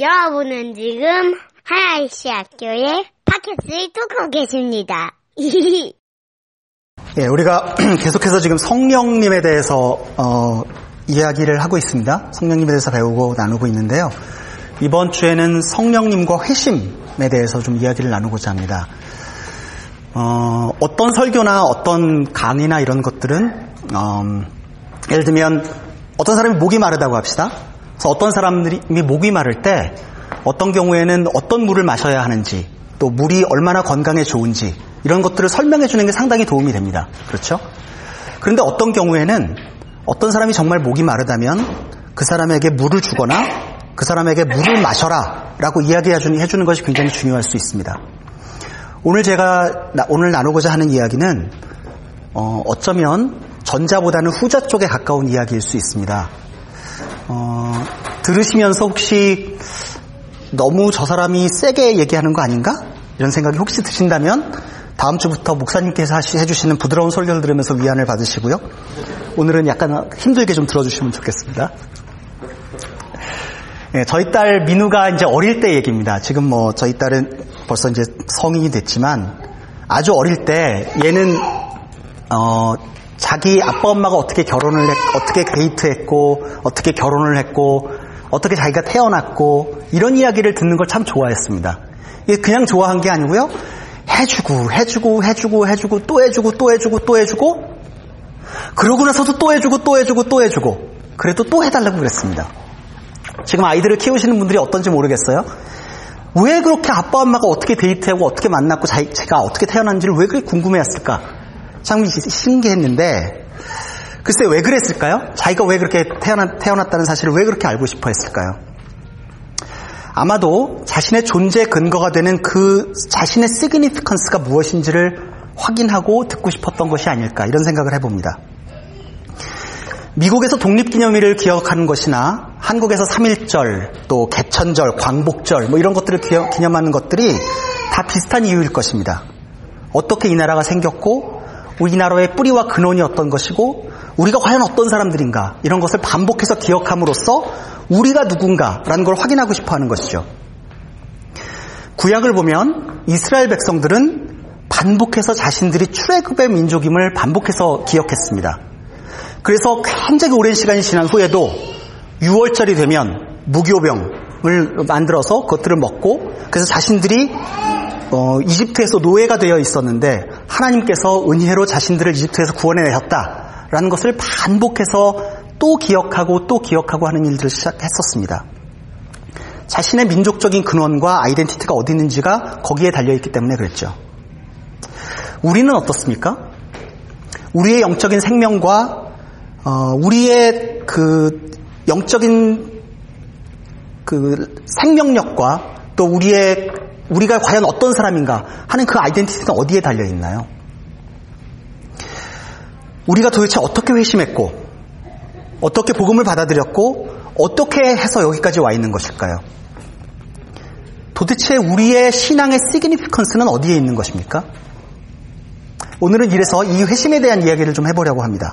여러분은 지금 하나이시 학교의 팟캐스트를 듣고 계십니다. 예, 우리가 계속해서 지금 성령님에 대해서 어, 이야기를 하고 있습니다. 성령님에 대해서 배우고 나누고 있는데요. 이번 주에는 성령님과 회심에 대해서 좀 이야기를 나누고자 합니다. 어, 떤 설교나 어떤 강의나 이런 것들은 어, 예를 들면 어떤 사람이 목이 마르다고 합시다. 그래서 어떤 사람들이 목이 마를 때 어떤 경우에는 어떤 물을 마셔야 하는지 또 물이 얼마나 건강에 좋은지 이런 것들을 설명해 주는 게 상당히 도움이 됩니다. 그렇죠? 그런데 어떤 경우에는 어떤 사람이 정말 목이 마르다면 그 사람에게 물을 주거나 그 사람에게 물을 마셔라 라고 이야기해 주는 것이 굉장히 중요할 수 있습니다. 오늘 제가 오늘 나누고자 하는 이야기는 어, 어쩌면 전자보다는 후자 쪽에 가까운 이야기일 수 있습니다. 어, 들으시면서 혹시 너무 저 사람이 세게 얘기하는 거 아닌가? 이런 생각이 혹시 드신다면 다음 주부터 목사님께서 해주시는 부드러운 설교를 들으면서 위안을 받으시고요. 오늘은 약간 힘들게 좀 들어주시면 좋겠습니다. 네, 저희 딸 민우가 이제 어릴 때 얘기입니다. 지금 뭐 저희 딸은 벌써 이제 성인이 됐지만 아주 어릴 때 얘는 어 자기 아빠 엄마가 어떻게 결혼을 했, 어떻게 데이트했고 어떻게 결혼을 했고 어떻게 자기가 태어났고 이런 이야기를 듣는 걸 참 좋아했습니다. 그냥 좋아한 게 아니고요. 해주고 해주고 해주고 해주고 또 해주고 또 해주고 또 해주고 그러고 나서도 또 해주고 또 해주고 또 해주고 그래도 또 해달라고 그랬습니다. 지금 아이들을 키우시는 분들이 어떤지 모르겠어요. 왜 그렇게 아빠 엄마가 어떻게 데이트하고 어떻게 만났고 제가 어떻게 태어난지를 왜 그렇게 궁금해했을까? 참 신기했는데 글쎄 왜 그랬을까요? 자기가 왜 그렇게 태어났, 태어났다는 사실을 왜 그렇게 알고 싶어 했을까요? 아마도 자신의 존재 근거가 되는 그 자신의 시그니피컨스가 무엇인지를 확인하고 듣고 싶었던 것이 아닐까 이런 생각을 해봅니다. 미국에서 독립기념일을 기억하는 것이나 한국에서 3.1절, 또 개천절, 광복절 뭐 이런 것들을 기념하는 것들이 다 비슷한 이유일 것입니다. 어떻게 이 나라가 생겼고 우리나라의 뿌리와 근원이 어떤 것이고 우리가 과연 어떤 사람들인가 이런 것을 반복해서 기억함으로써 우리가 누군가라는 걸 확인하고 싶어 하는 것이죠. 구약을 보면 이스라엘 백성들은 반복해서 자신들이 출애굽의 민족임을 반복해서 기억했습니다. 그래서 굉장히 오랜 시간이 지난 후에도 6월절이 되면 무교병을 만들어서 그것들을 먹고 그래서 자신들이 어, 이집트에서 노예가 되어 있었는데 하나님께서 은혜로 자신들을 이집트에서 구원해내셨다라는 것을 반복해서 또 기억하고 또 기억하고 하는 일들을 시작했었습니다. 자신의 민족적인 근원과 아이덴티티가 어디 있는지가 거기에 달려있기 때문에 그랬죠. 우리는 어떻습니까? 우리의 영적인 생명과 어, 우리의 그 영적인 그 생명력과 또 우리의 우리가 과연 어떤 사람인가 하는 그 아이덴티티는 어디에 달려 있나요? 우리가 도대체 어떻게 회심했고, 어떻게 복음을 받아들였고, 어떻게 해서 여기까지 와 있는 것일까요? 도대체 우리의 신앙의 시그니피컨스는 어디에 있는 것입니까? 오늘은 이래서 이 회심에 대한 이야기를 좀 해보려고 합니다.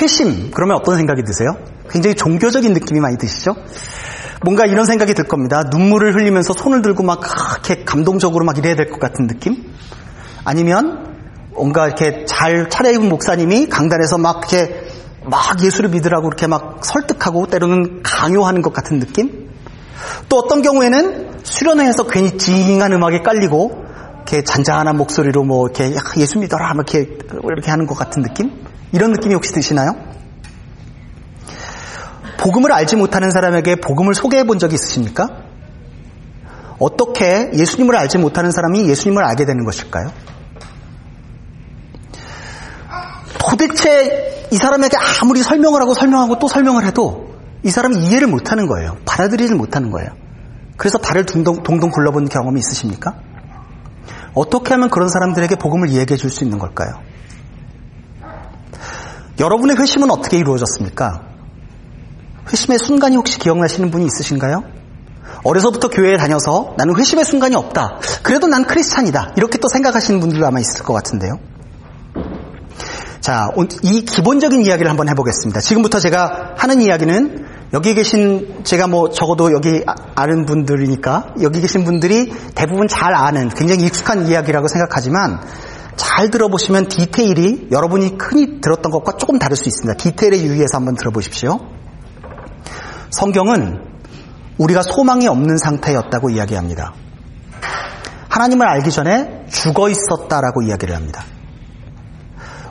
회심, 그러면 어떤 생각이 드세요? 굉장히 종교적인 느낌이 많이 드시죠? 뭔가 이런 생각이 들 겁니다. 눈물을 흘리면서 손을 들고 막 이렇게 감동적으로 막 이래야 될 것 같은 느낌? 아니면 뭔가 이렇게 잘 차려입은 목사님이 강단에서 막 이렇게 막 예수를 믿으라고 이렇게 막 설득하고 때로는 강요하는 것 같은 느낌? 또 어떤 경우에는 수련회에서 괜히 징한 음악에 깔리고 이렇게 잔잔한 목소리로 뭐 이렇게 예수 믿어라 이렇게 이렇게 하는 것 같은 느낌? 이런 느낌이 혹시 드시나요? 복음을 알지 못하는 사람에게 복음을 소개해 본 적이 있으십니까? 어떻게 예수님을 알지 못하는 사람이 예수님을 알게 되는 것일까요? 도대체 이 사람에게 아무리 설명을 하고 설명하고 또 설명을 해도 이 사람이 이해를 못하는 거예요. 받아들이지 못하는 거예요. 그래서 발을 동동, 동동 굴러본 경험이 있으십니까? 어떻게 하면 그런 사람들에게 복음을 이야기해 줄 수 있는 걸까요? 여러분의 회심은 어떻게 이루어졌습니까? 회심의 순간이 혹시 기억나시는 분이 있으신가요? 어려서부터 교회에 다녀서 나는 회심의 순간이 없다. 그래도 난 크리스찬이다. 이렇게 또 생각하시는 분들도 아마 있을 것 같은데요. 자, 이 기본적인 이야기를 한번 해보겠습니다. 지금부터 제가 하는 이야기는 여기 계신 제가 뭐 적어도 여기 아- 아는 분들이니까 여기 계신 분들이 대부분 잘 아는 굉장히 익숙한 이야기라고 생각하지만 잘 들어보시면 디테일이 여러분이 흔히 들었던 것과 조금 다를 수 있습니다. 디테일에 유의해서 한번 들어보십시오. 성경은 우리가 소망이 없는 상태였다고 이야기합니다. 하나님을 알기 전에 죽어 있었다라고 이야기를 합니다.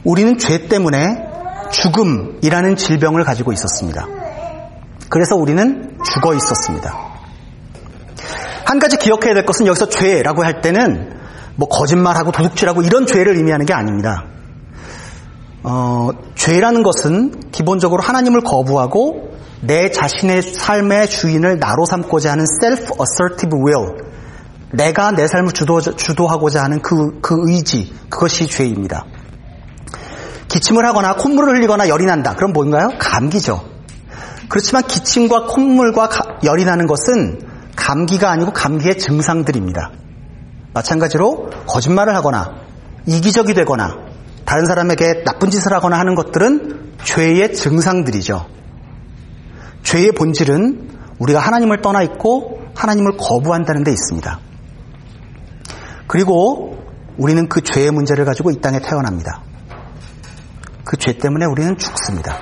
우리는 죄 때문에 죽음이라는 질병을 가지고 있었습니다. 그래서 우리는 죽어 있었습니다. 한 가지 기억해야 될 것은 여기서 죄라고 할 때는 뭐 거짓말하고 도둑질하고 이런 죄를 의미하는 게 아닙니다. 어, 죄라는 것은 기본적으로 하나님을 거부하고 내 자신의 삶의 주인을 나로 삼고자 하는 self-assertive will, 내가 내 삶을 주도, 주도하고자 하는 그, 그 의지, 그것이 죄입니다. 기침을 하거나 콧물을 흘리거나 열이 난다. 그럼 뭔가요? 감기죠. 그렇지만 기침과 콧물과 가- 열이 나는 것은 감기가 아니고 감기의 증상들입니다. 마찬가지로 거짓말을 하거나 이기적이 되거나 다른 사람에게 나쁜 짓을 하거나 하는 것들은 죄의 증상들이죠. 죄의 본질은 우리가 하나님을 떠나 있고 하나님을 거부한다는 데 있습니다. 그리고 우리는 그 죄의 문제를 가지고 이 땅에 태어납니다. 그 죄 때문에 우리는 죽습니다.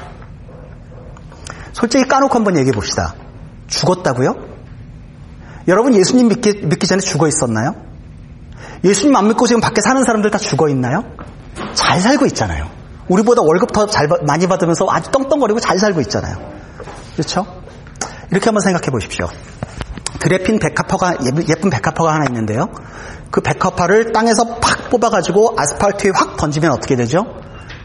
솔직히 까놓고 한번 얘기해 봅시다. 죽었다고요? 여러분 예수님 믿기, 믿기 전에 죽어 있었나요? 예수님 안 믿고 지금 밖에 사는 사람들 다 죽어 있나요? 잘 살고 있잖아요. 우리보다 월급 더 잘 많이 받으면서 아주 떵떵거리고 잘 살고 있잖아요. 그렇죠? 이렇게 한번 생각해 보십시오. 드레핀 백합화가 예쁜 백합화가 하나 있는데요. 그 백합화를 땅에서 팍 뽑아가지고 아스팔트에 확 던지면 어떻게 되죠?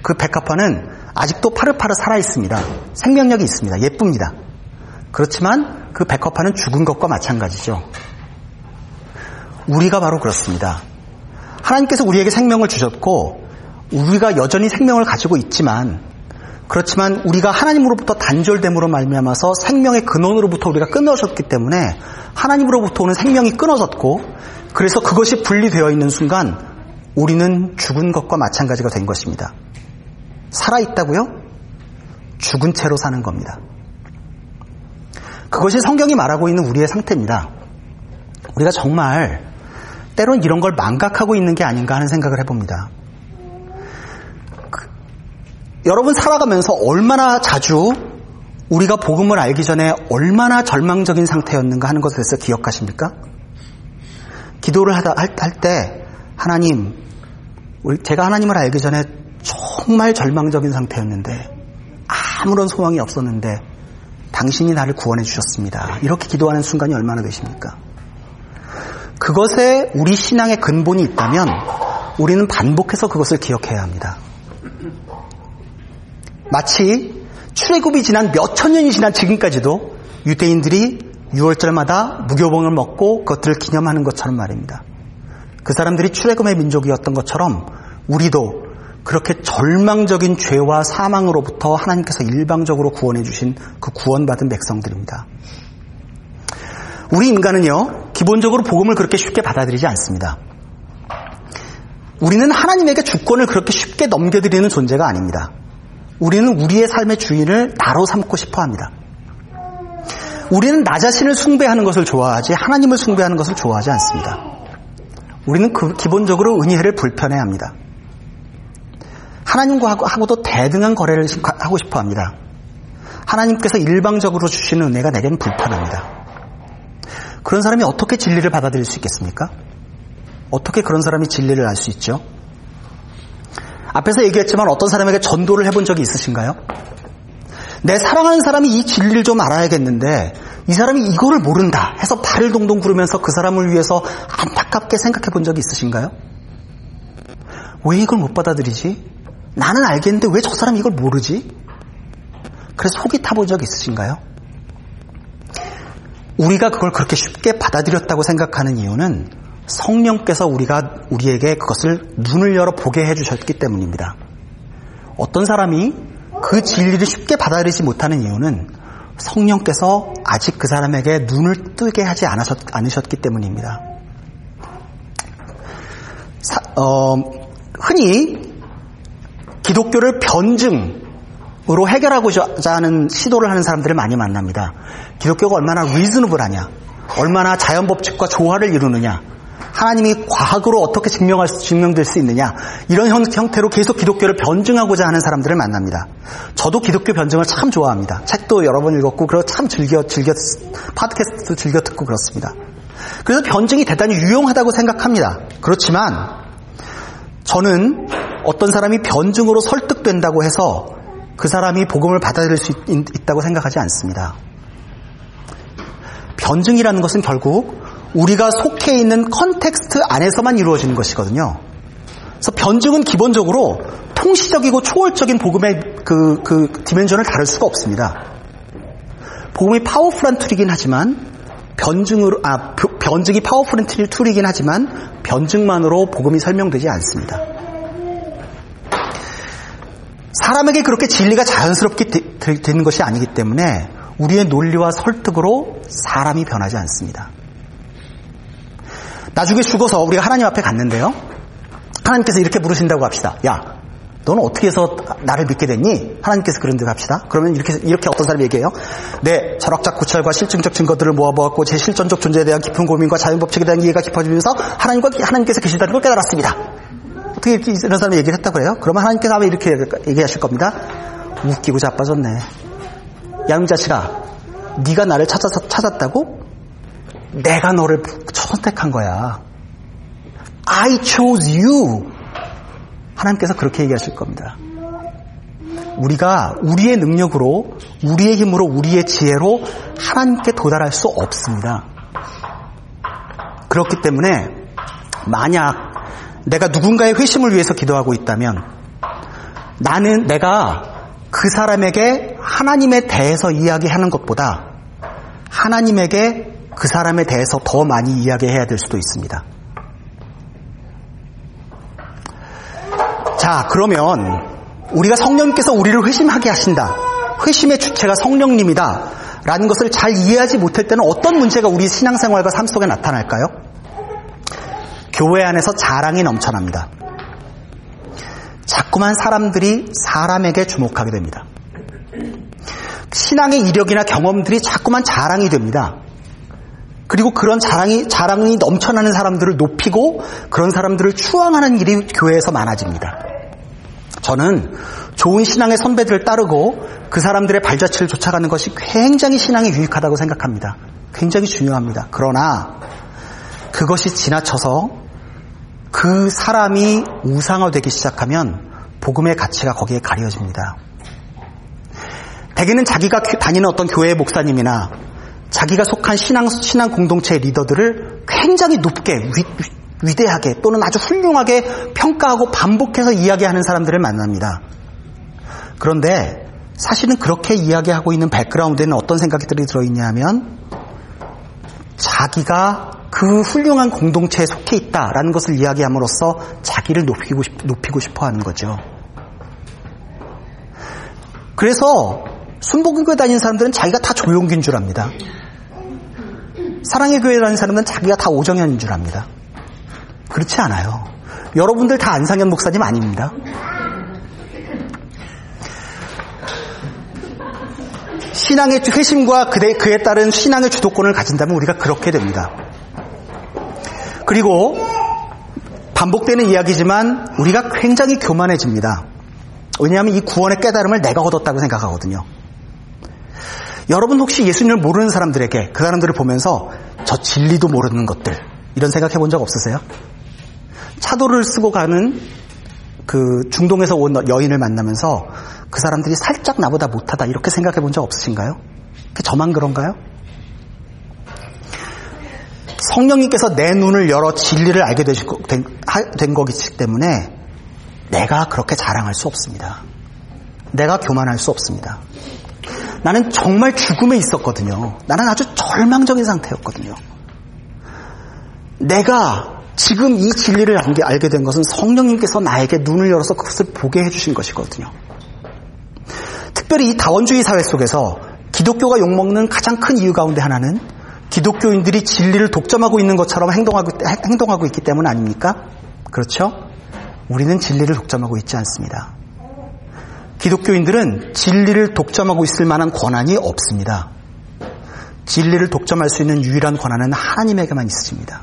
그 백합화는 아직도 파릇파릇 살아 있습니다. 생명력이 있습니다. 예쁩니다. 그렇지만 그 백합화는 죽은 것과 마찬가지죠. 우리가 바로 그렇습니다. 하나님께서 우리에게 생명을 주셨고 우리가 여전히 생명을 가지고 있지만 그렇지만 우리가 하나님으로부터 단절됨으로 말미암아서 생명의 근원으로부터 우리가 끊어졌기 때문에 하나님으로부터 오는 생명이 끊어졌고 그래서 그것이 분리되어 있는 순간 우리는 죽은 것과 마찬가지가 된 것입니다. 살아 있다고요? 죽은 채로 사는 겁니다. 그것이 성경이 말하고 있는 우리의 상태입니다. 우리가 정말 때론 이런 걸 망각하고 있는 게 아닌가 하는 생각을 해봅니다. 그, 여러분 살아가면서 얼마나 자주 우리가 복음을 알기 전에 얼마나 절망적인 상태였는가 하는 것에 대해서 기억하십니까? 기도를 하다 할 때 하나님, 제가 하나님을 알기 전에 정말 절망적인 상태였는데 아무런 소망이 없었는데 당신이 나를 구원해 주셨습니다. 이렇게 기도하는 순간이 얼마나 되십니까? 그것에 우리 신앙의 근본이 있다면 우리는 반복해서 그것을 기억해야 합니다. 마치 출애굽이 지난 몇 천 년이 지난 지금까지도 유대인들이 6월절마다 무교봉을 먹고 그것들을 기념하는 것처럼 말입니다. 그 사람들이 출애굽의 민족이었던 것처럼 우리도 그렇게 절망적인 죄와 사망으로부터 하나님께서 일방적으로 구원해 주신 그 구원받은 백성들입니다. 우리 인간은요, 기본적으로 복음을 그렇게 쉽게 받아들이지 않습니다. 우리는 하나님에게 주권을 그렇게 쉽게 넘겨드리는 존재가 아닙니다. 우리는 우리의 삶의 주인을 나로 삼고 싶어 합니다. 우리는 나 자신을 숭배하는 것을 좋아하지 하나님을 숭배하는 것을 좋아하지 않습니다. 우리는 그 기본적으로 은혜를 불편해 합니다. 하나님과 하고도 대등한 거래를 하고 싶어 합니다. 하나님께서 일방적으로 주시는 은혜가 내게는 불편합니다. 그런 사람이 어떻게 진리를 받아들일 수 있겠습니까? 어떻게 그런 사람이 진리를 알 수 있죠? 앞에서 얘기했지만 어떤 사람에게 전도를 해본 적이 있으신가요? 내 사랑하는 사람이 이 진리를 좀 알아야겠는데 이 사람이 이거를 모른다 해서 발을 동동 구르면서 그 사람을 위해서 안타깝게 생각해 본 적이 있으신가요? 왜 이걸 못 받아들이지? 나는 알겠는데 왜 저 사람이 이걸 모르지? 그래서 속이 타본 적 있으신가요? 우리가 그걸 그렇게 쉽게 받아들였다고 생각하는 이유는 성령께서 우리가 우리에게 그것을 눈을 열어 보게 해 주셨기 때문입니다. 어떤 사람이 그 진리를 쉽게 받아들이지 못하는 이유는 성령께서 아직 그 사람에게 눈을 뜨게 하지 않으셨, 않으셨기 때문입니다. 사, 어, 흔히 기독교를 변증 으로 해결하고자 하는 시도를 하는 사람들을 많이 만납니다. 기독교가 얼마나 리즈너블하냐, 얼마나 자연 법칙과 조화를 이루느냐, 하나님이 과학으로 어떻게 증명할 수, 증명될 수 있느냐 이런 형, 태로 계속 기독교를 변증하고자 하는 사람들을 만납니다. 저도 기독교 변증을 참 좋아합니다. 책도 여러 번 읽었고 그리고 참 즐겨 즐겨 팟캐스트도 즐겨 듣고 그렇습니다. 그래서 변증이 대단히 유용하다고 생각합니다. 그렇지만 저는 어떤 사람이 변증으로 설득된다고 해서 그 사람이 복음을 받아들일 수 있, 다고 생각하지 않습니다. 변증이라는 것은 결국 우리가 속해 있는 context 안에서만 이루어지는 것이거든요. 그래서 변증은 기본적으로 통시적이고 초월적인 복음의 그, 그 dimension을 다룰 수가 없습니다. 복음이 powerful한 tool이긴 하지만 변증으로 아 변증이 powerful한 tool이긴 하지만 변증만으로 복음이 설명되지 않습니다. 사람에게 그렇게 진리가 자연스럽게 되, 되는 것이 아니기 때문에 우리의 논리와 설득으로 사람이 변하지 않습니다. 나중에 죽어서 우리가 하나님 앞에 갔는데요. 하나님께서 이렇게 물으신다고 합시다. 야, 너는 어떻게 해서 나를 믿게 됐니? 하나님께서 그런 데 갑시다. 그러면 이렇게, 이렇게 어떤 사람이 얘기해요? 네, 철학적 구철과 실증적 증거들을 모아보았고, 제 실존적 존재에 대한 깊은 고민과 자연법칙에 대한 이해가 깊어지면서 하나님과, 하나님께서 계시다는 걸 깨달았습니다. 어떻게 이런 사람이 얘기를 했다고 그래요? 그러면 하나님께서 아마 이렇게 얘기하실 겁니다. 웃기고 자빠졌네. 자식아, 네가 나를 찾아서 찾았다고? 내가 너를 선택한 거야. I chose you. 하나님께서 그렇게 얘기하실 겁니다. 우리가 우리의 능력으로, 우리의 힘으로, 우리의 지혜로 하나님께 도달할 수 없습니다. 그렇기 때문에 만약 내가 누군가의 회심을 위해서 기도하고 있다면 나는 내가 그 사람에게 하나님에 대해서 이야기하는 것보다 하나님에게 그 사람에 대해서 더 많이 이야기해야 될 수도 있습니다. 자, 그러면 우리가 성령님께서 우리를 회심하게 하신다. 회심의 주체가 성령님이다. 라는 것을 잘 이해하지 못할 때는 어떤 문제가 우리 신앙생활과 삶 속에 나타날까요? 교회 안에서 자랑이 넘쳐납니다. 자꾸만 사람들이 사람에게 주목하게 됩니다. 신앙의 이력이나 경험들이 자꾸만 자랑이 됩니다. 그리고 그런 자랑이, 자랑이 넘쳐나는 사람들을 높이고 그런 사람들을 추앙하는 일이 교회에서 많아집니다. 저는 좋은 신앙의 선배들을 따르고 그 사람들의 발자취를 쫓아가는 것이 굉장히 신앙에 유익하다고 생각합니다. 굉장히 중요합니다. 그러나 그것이 지나쳐서 그 사람이 우상화되기 시작하면 복음의 가치가 거기에 가려집니다. 대개는 자기가 다니는 어떤 교회 목사님이나 자기가 속한 신앙, 신앙 공동체의 리더들을 굉장히 높게 위, 위대하게 또는 아주 훌륭하게 평가하고 반복해서 이야기하는 사람들을 만납니다. 그런데 사실은 그렇게 이야기하고 있는 백그라운드에는 어떤 생각들이 들어있냐 하면 자기가 그 훌륭한 공동체에 속해 있다라는 것을 이야기함으로써 자기를 높이고, 싶, 높이고 싶어 하는 거죠. 그래서 순복 음교회 다니는 사람들은 자기가 다 조용기인 줄 압니다. 사랑의 교회 라는 사람은 자기가 다 오정현인 줄 압니다. 그렇지 않아요. 여러분들 다 안상현 목사님 아닙니다. 신앙의 회심과 그에, 그에 따른 신앙의 주도권을 가진다면 우리가 그렇게 됩니다. 그리고 반복되는 이야기지만 우리가 굉장히 교만해집니다. 왜냐하면 이 구원의 깨달음을 내가 얻었다고 생각하거든요. 여러분 혹시 예수님을 모르는 사람들에게 그 사람들을 보면서 저 진리도 모르는 것들 이런 생각해 본 적 없으세요? 차도를 쓰고 가는 그 중동에서 온 여인을 만나면서 그 사람들이 살짝 나보다 못하다 이렇게 생각해 본 적 없으신가요? 저만 그런가요? 성령님께서 내 눈을 열어 진리를 알게 된, 된 거기 때문에 내가 그렇게 자랑할 수 없습니다. 내가 교만할 수 없습니다. 나는 정말 죽음에 있었거든요. 나는 아주 절망적인 상태였거든요. 내가 지금 이 진리를 알게 된 것은 성령님께서 나에게 눈을 열어서 그것을 보게 해주신 것이거든요. 특별히 이 다원주의 사회 속에서 기독교가 욕먹는 가장 큰 이유 가운데 하나는 기독교인들이 진리를 독점하고 있는 것처럼 행동하고, 행동하고 있기 때문 아닙니까? 그렇죠? 우리는 진리를 독점하고 있지 않습니다. 기독교인들은 진리를 독점하고 있을 만한 권한이 없습니다. 진리를 독점할 수 있는 유일한 권한은 하나님에게만 있으십니다.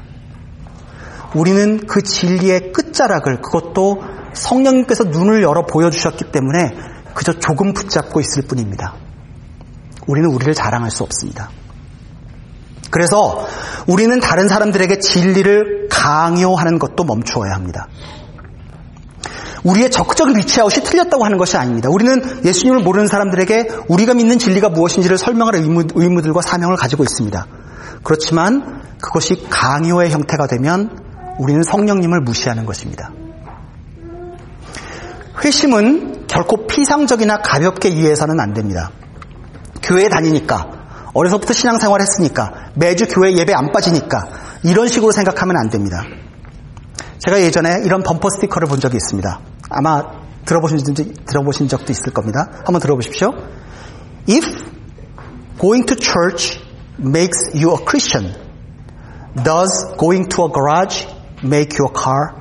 우리는 그 진리의 끝자락을 그것도 성령님께서 눈을 열어 보여주셨기 때문에 그저 조금 붙잡고 있을 뿐입니다. 우리는 우리를 자랑할 수 없습니다. 그래서 우리는 다른 사람들에게 진리를 강요하는 것도 멈추어야 합니다. 우리의 적극적인 리치아웃이 틀렸다고 하는 것이 아닙니다. 우리는 예수님을 모르는 사람들에게 우리가 믿는 진리가 무엇인지를 설명할 의무, 의무들과 사명을 가지고 있습니다. 그렇지만 그것이 강요의 형태가 되면 우리는 성령님을 무시하는 것입니다. 회심은 결코 피상적이나 가볍게 이해해서는 안 됩니다. 교회에 다니니까 어려서부터 신앙생활 했으니까 매주 교회 예배 안 빠지니까 이런 식으로 생각하면 안 됩니다. 제가 예전에 이런 범퍼 스티커를 본 적이 있습니다. 아마 들어보신, 들어보신 적도 있을 겁니다. 한번 들어보십시오. If going to church makes you a Christian, does going to a garage make you a car?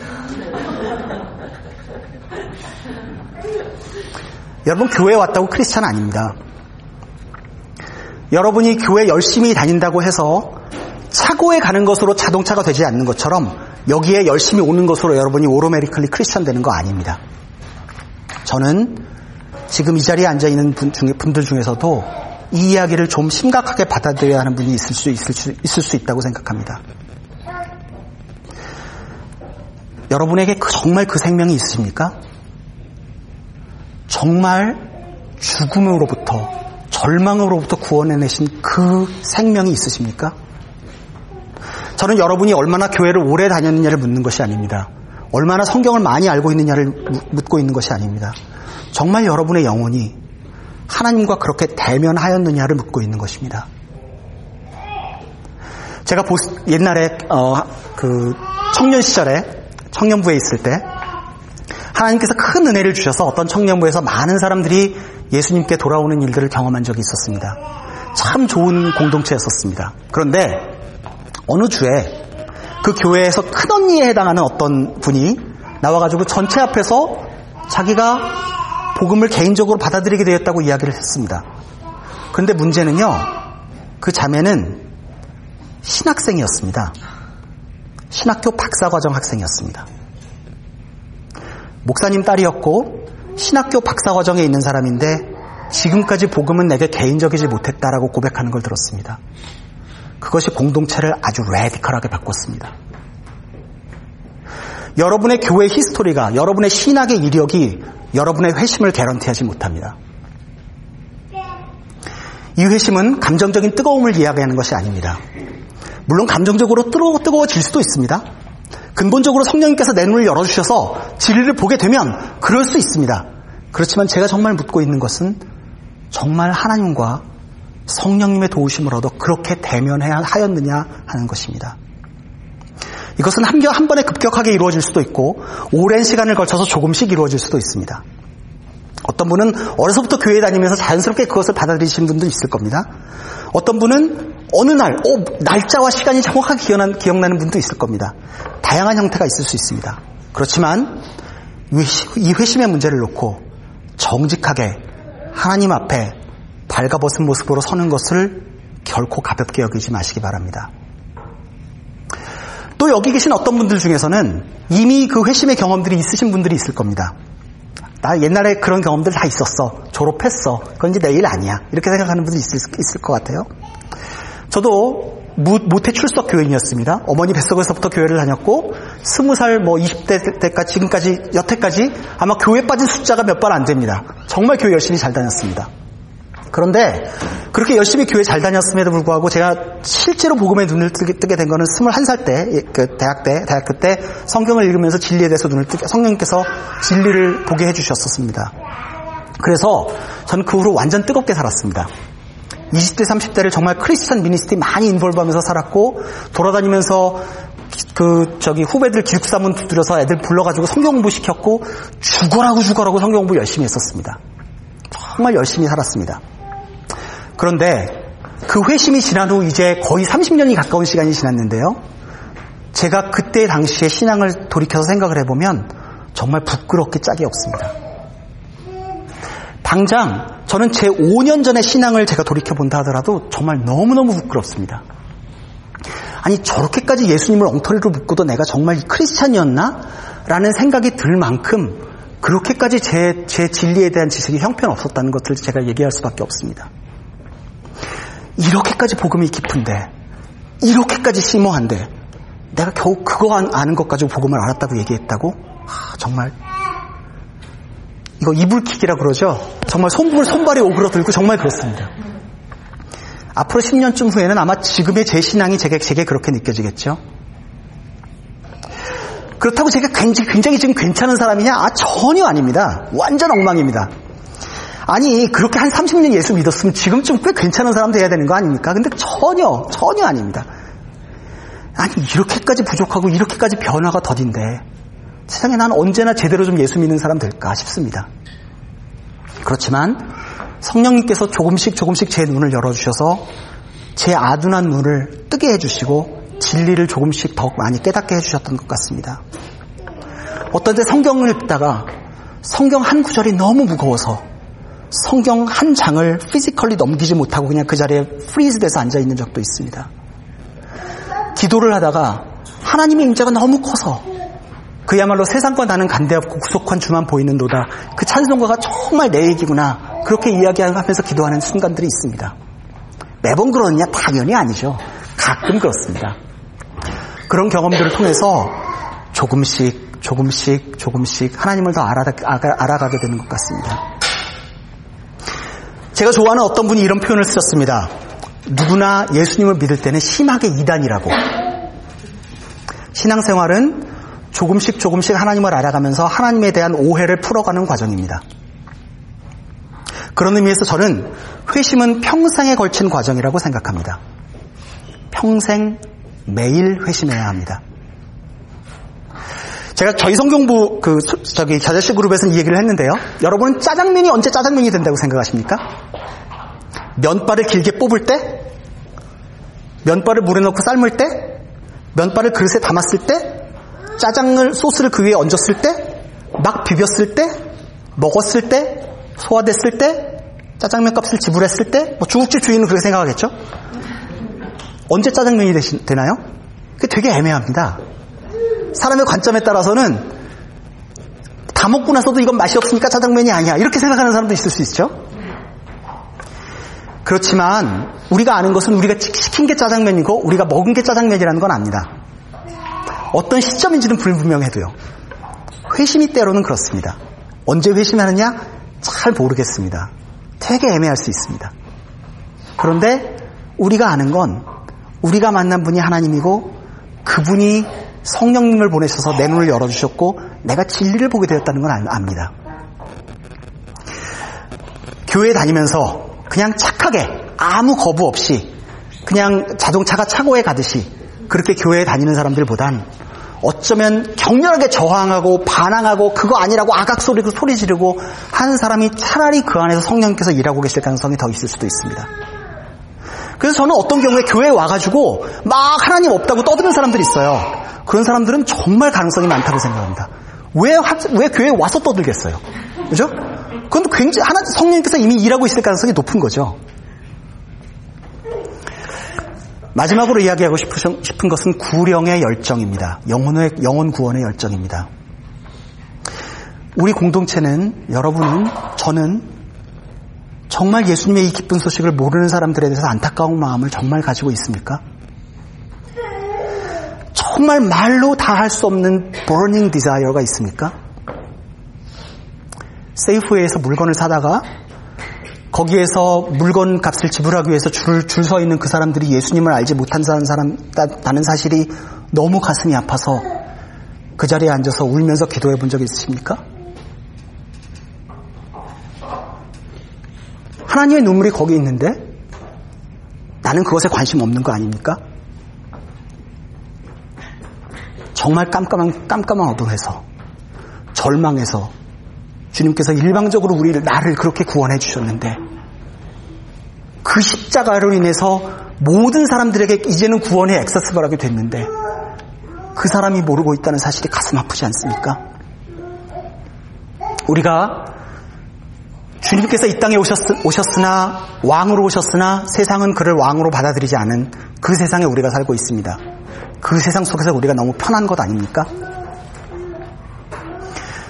여러분 교회 에 왔다고 크리스찬 아닙니다. 여러분이 교회 열심히 다닌다고 해서 차고에 가는 것으로 자동차가 되지 않는 것처럼 여기에 열심히 오는 것으로 여러분이 오로메리컬리 크리스찬 되는 거 아닙니다. 저는 지금 이 자리에 앉아 있는 분 중에, 분들 중에서도 이 이야기를 좀 심각하게 받아들여야 하는 분이 있을 수, 있을 수, 있을 수 있다고 생각합니다. 여러분에게 그, 정말 그 생명이 있으십니까? 정말 죽음으로부터 절망으로부터 구원해내신 그 생명이 있으십니까? 저는 여러분이 얼마나 교회를 오래 다녔느냐를 묻는 것이 아닙니다. 얼마나 성경을 많이 알고 있느냐를 묻고 있는 것이 아닙니다. 정말 여러분의 영혼이 하나님과 그렇게 대면하였느냐를 묻고 있는 것입니다. 제가 옛날에 어, 그 청년 시절에 청년부에 있을 때 하나님께서 큰 은혜를 주셔서 어떤 청년부에서 많은 사람들이 예수님께 돌아오는 일들을 경험한 적이 있었습니다. 참 좋은 공동체였었습니다. 그런데 어느 주에 그 교회에서 큰 언니에 해당하는 어떤 분이 나와가지고 전체 앞에서 자기가 복음을 개인적으로 받아들이게 되었다고 이야기를 했습니다. 그런데 문제는요, 그 자매는 신학생이었습니다. 신학교 박사과정 학생이었습니다. 목사님 딸이었고 신학교 박사과정에 있는 사람인데 지금까지 복음은 내게 개인적이지 못했다라고 고백하는 걸 들었습니다. 그것이 공동체를 아주 레디컬하게 바꿨습니다. 여러분의 교회 히스토리가 여러분의 신학의 이력이 여러분의 회심을 개런티하지 못합니다. 이 회심은 감정적인 뜨거움을 이야기하는 것이 아닙니다. 물론 감정적으로 뜨거워, 뜨거워질 수도 있습니다. 근본적으로 성령님께서 내 눈을 열어주셔서 진리를 보게 되면 그럴 수 있습니다. 그렇지만 제가 정말 묻고 있는 것은 정말 하나님과 성령님의 도우심을 얻어 그렇게 대면하였느냐 하는 것입니다. 이것은 한, 한 번에 급격하게 이루어질 수도 있고 오랜 시간을 걸쳐서 조금씩 이루어질 수도 있습니다. 어떤 분은 어려서부터 교회 다니면서 자연스럽게 그것을 받아들이신 분도 있을 겁니다. 어떤 분은 어느 날, 오, 날짜와 시간이 정확하게 기억나는, 기억나는 분도 있을 겁니다. 다양한 형태가 있을 수 있습니다. 그렇지만 이 회심의 문제를 놓고 정직하게 하나님 앞에 발가벗은 모습으로 서는 것을 결코 가볍게 여기지 마시기 바랍니다. 또 여기 계신 어떤 분들 중에서는 이미 그 회심의 경험들이 있으신 분들이 있을 겁니다. 나 옛날에 그런 경험들 다 있었어. 졸업했어. 그건 이제 내일 아니야. 이렇게 생각하는 분들이 있을, 있을 것 같아요. 저도 모태 출석 교인이었습니다. 어머니 뱃속에서부터 교회를 다녔고 스무 살 뭐 20대 때까지 지금까지 여태까지 아마 교회 빠진 숫자가 몇 번 안 됩니다. 정말 교회 열심히 잘 다녔습니다. 그런데 그렇게 열심히 교회 잘 다녔음에도 불구하고 제가 실제로 복음에 눈을 뜨게, 된 거는 21살 때, 그 대학 때, 대학교 때 성경을 읽으면서 진리에 대해서 눈을 뜨게, 성령님께서 진리를 보게 해주셨었습니다. 그래서 저는 그 후로 완전 뜨겁게 살았습니다. 20대, 30대를 정말 크리스천 미니스트리 많이 인볼브하면서 살았고 돌아다니면서 그 저기 후배들 기숙사문 두드려서 애들 불러가지고 성경 공부 시켰고 죽어라고 죽어라고 성경 공부 열심히 했었습니다. 정말 열심히 살았습니다. 그런데 그 회심이 지난 후 이제 거의 30년이 가까운 시간이 지났는데요. 제가 그때 당시에 신앙을 돌이켜서 생각을 해보면 정말 부끄럽게 짝이 없습니다. 당장 저는 제 5년 전의 신앙을 제가 돌이켜 본다 하더라도 정말 너무너무 부끄럽습니다. 아니 저렇게까지 예수님을 엉터리로 묶고도 내가 정말 크리스찬이었나? 라는 생각이 들 만큼 그렇게까지 제, 제 진리에 대한 지식이 형편없었다는 것을 제가 얘기할 수밖에 없습니다. 이렇게까지 복음이 깊은데 이렇게까지 심오한데 내가 겨우 그거 아는 것 가지고 복음을 알았다고 얘기했다고? 아, 정말 이거 이불킥이라 그러죠. 정말 손불 손발이 오그러들고 정말 그렇습니다. 앞으로 10년쯤 후에는 아마 지금의 제 신앙이 제게, 제게 그렇게 느껴지겠죠. 그렇다고 제가 굉장히, 굉장히 지금 괜찮은 사람이냐? 아, 전혀 아닙니다. 완전 엉망입니다. 아니, 그렇게 한 30년 예수 믿었으면 지금쯤 꽤 괜찮은 사람 돼야 되는 거 아닙니까? 근데 전혀, 전혀 아닙니다. 아니, 이렇게까지 부족하고 이렇게까지 변화가 더딘데 세상에 난 언제나 제대로 좀 예수 믿는 사람 될까 싶습니다. 그렇지만 성령님께서 조금씩 조금씩 제 눈을 열어주셔서 제 아둔한 눈을 뜨게 해주시고 진리를 조금씩 더욱 많이 깨닫게 해주셨던 것 같습니다. 어떤 때 성경을 읽다가 성경 한 구절이 너무 무거워서 성경 한 장을 physically 넘기지 못하고 그냥 그 자리에 freeze 돼서 앉아 있는 적도 있습니다. 기도를 하다가 하나님의 임재가 너무 커서 그야말로 세상과 나는 간데없고 구속한 주만 보이는도다. 그 찬송가가 정말 내 얘기구나. 그렇게 이야기하면서 기도하는 순간들이 있습니다. 매번 그러느냐? 당연히 아니죠. 가끔 그렇습니다. 그런 경험들을 통해서 조금씩, 조금씩, 조금씩 하나님을 더 알아, 알아가게 되는 것 같습니다. 제가 좋아하는 어떤 분이 이런 표현을 쓰셨습니다. 누구나 예수님을 믿을 때는 심하게 이단이라고. 신앙생활은 조금씩 조금씩 하나님을 알아가면서 하나님에 대한 오해를 풀어가는 과정입니다. 그런 의미에서 저는 회심은 평생에 걸친 과정이라고 생각합니다. 평생 매일 회심해야 합니다. 제가 저희 성경부 그 저기 자자씨 그룹에서는 이 얘기를 했는데요. 여러분은 짜장면이 언제 짜장면이 된다고 생각하십니까? 면발을 길게 뽑을 때, 면발을 물에 넣고 삶을 때, 면발을 그릇에 담았을 때, 짜장을 소스를 그 위에 얹었을 때, 막 비볐을 때, 먹었을 때, 소화됐을 때, 짜장면 값을 지불했을 때, 뭐 중국집 주인은 그렇게 생각하겠죠? 언제 짜장면이 되시, 되나요? 그게 되게 애매합니다. 사람의 관점에 따라서는 다 먹고 나서도 이건 맛이 없으니까 짜장면이 아니야. 이렇게 생각하는 사람도 있을 수 있죠? 그렇지만 우리가 아는 것은 우리가 시킨 게 짜장면이고 우리가 먹은 게 짜장면이라는 건 압니다. 어떤 시점인지는 불분명해도요. 회심이 때로는 그렇습니다. 언제 회심하느냐? 잘 모르겠습니다. 되게 애매할 수 있습니다. 그런데 우리가 아는 건 우리가 만난 분이 하나님이고 그분이 성령님을 보내셔서 내 눈을 열어주셨고 내가 진리를 보게 되었다는 건 압니다. 교회 다니면서 그냥 착하게 아무 거부 없이 그냥 자동차가 차고에 가듯이 그렇게 교회에 다니는 사람들보단 어쩌면 격렬하게 저항하고 반항하고 그거 아니라고 악악소리고 소리 지르고 하는 사람이 차라리 그 안에서 성령께서 일하고 계실 가능성이 더 있을 수도 있습니다. 그래서 저는 어떤 경우에 교회에 와가지고 막 하나님 없다고 떠드는 사람들이 있어요. 그런 사람들은 정말 가능성이 많다고 생각합니다. 왜, 왜 교회에 와서 떠들겠어요? 그죠? 그건 굉장히, 하나, 성령님께서 이미 일하고 있을 가능성이 높은 거죠. 마지막으로 이야기하고 싶은 것은 구령의 열정입니다. 영혼의, 영혼 구원의 열정입니다. 우리 공동체는, 여러분은, 저는 정말 예수님의 이 기쁜 소식을 모르는 사람들에 대해서 안타까운 마음을 정말 가지고 있습니까? 정말 말로 다 할 수 없는 burning desire가 있습니까? 세이프웨이에서 물건을 사다가 거기에서 물건 값을 지불하기 위해서 줄, 줄 서 있는 그 사람들이 예수님을 알지 못한 사람, 다는 사실이 너무 가슴이 아파서 그 자리에 앉아서 울면서 기도해 본 적 있으십니까? 하나님의 눈물이 거기 있는데 나는 그것에 관심 없는 거 아닙니까? 정말 깜깜한, 깜깜한 어둠에서 절망해서 주님께서 일방적으로 우리를, 나를 그렇게 구원해 주셨는데 그 십자가로 인해서 모든 사람들에게 이제는 구원의 액세스블 하게 됐는데 그 사람이 모르고 있다는 사실이 가슴 아프지 않습니까? 우리가 주님께서 이 땅에 오셨, 오셨 으나 왕으로 오셨으나 세상은 그를 왕으로 받아들이지 않은 그 세상에 우리가 살고 있습니다. 그 세상 속에서 우리가 너무 편한 것 아닙니까?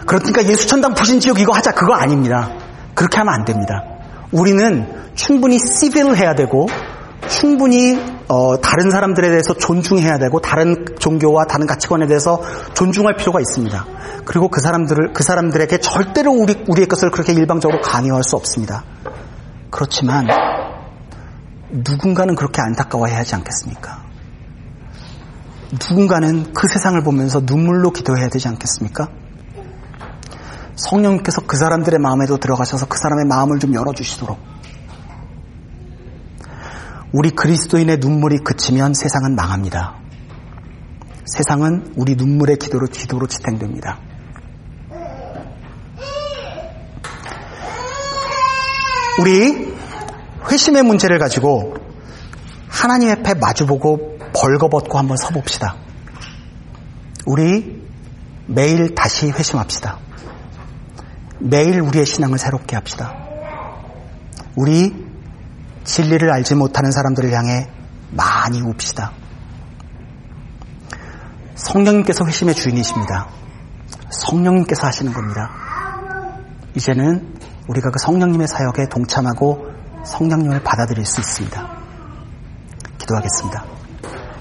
그러니까 예수천당 부신지옥 이거 하자 그거 아닙니다. 그렇게 하면 안 됩니다. 우리는 충분히 시빌 해야 되고 충분히 어, 다른 사람들에 대해서 존중해야 되고 다른 종교와 다른 가치관에 대해서 존중할 필요가 있습니다. 그리고 그 사람들을 그 사람들에게 절대로 우리 우리의 것을 그렇게 일방적으로 강요할 수 없습니다. 그렇지만 누군가는 그렇게 안타까워해야 하지 않겠습니까? 누군가는 그 세상을 보면서 눈물로 기도해야 되지 않겠습니까? 성령께서 그 사람들의 마음에도 들어가셔서 그 사람의 마음을 좀 열어주시도록 우리 그리스도인의 눈물이 그치면 세상은 망합니다. 세상은 우리 눈물의 기도로 기도로 지탱됩니다. 우리 회심의 문제를 가지고 하나님 앞에 마주보고 벌거벗고 한번 서봅시다. 우리 매일 다시 회심합시다. 매일 우리의 신앙을 새롭게 합시다. 우리 진리를 알지 못하는 사람들을 향해 많이 웁시다. 성령님께서 회심의 주인이십니다. 성령님께서 하시는 겁니다. 이제는 우리가 그 성령님의 사역에 동참하고 성령님을 받아들일 수 있습니다. 기도하겠습니다.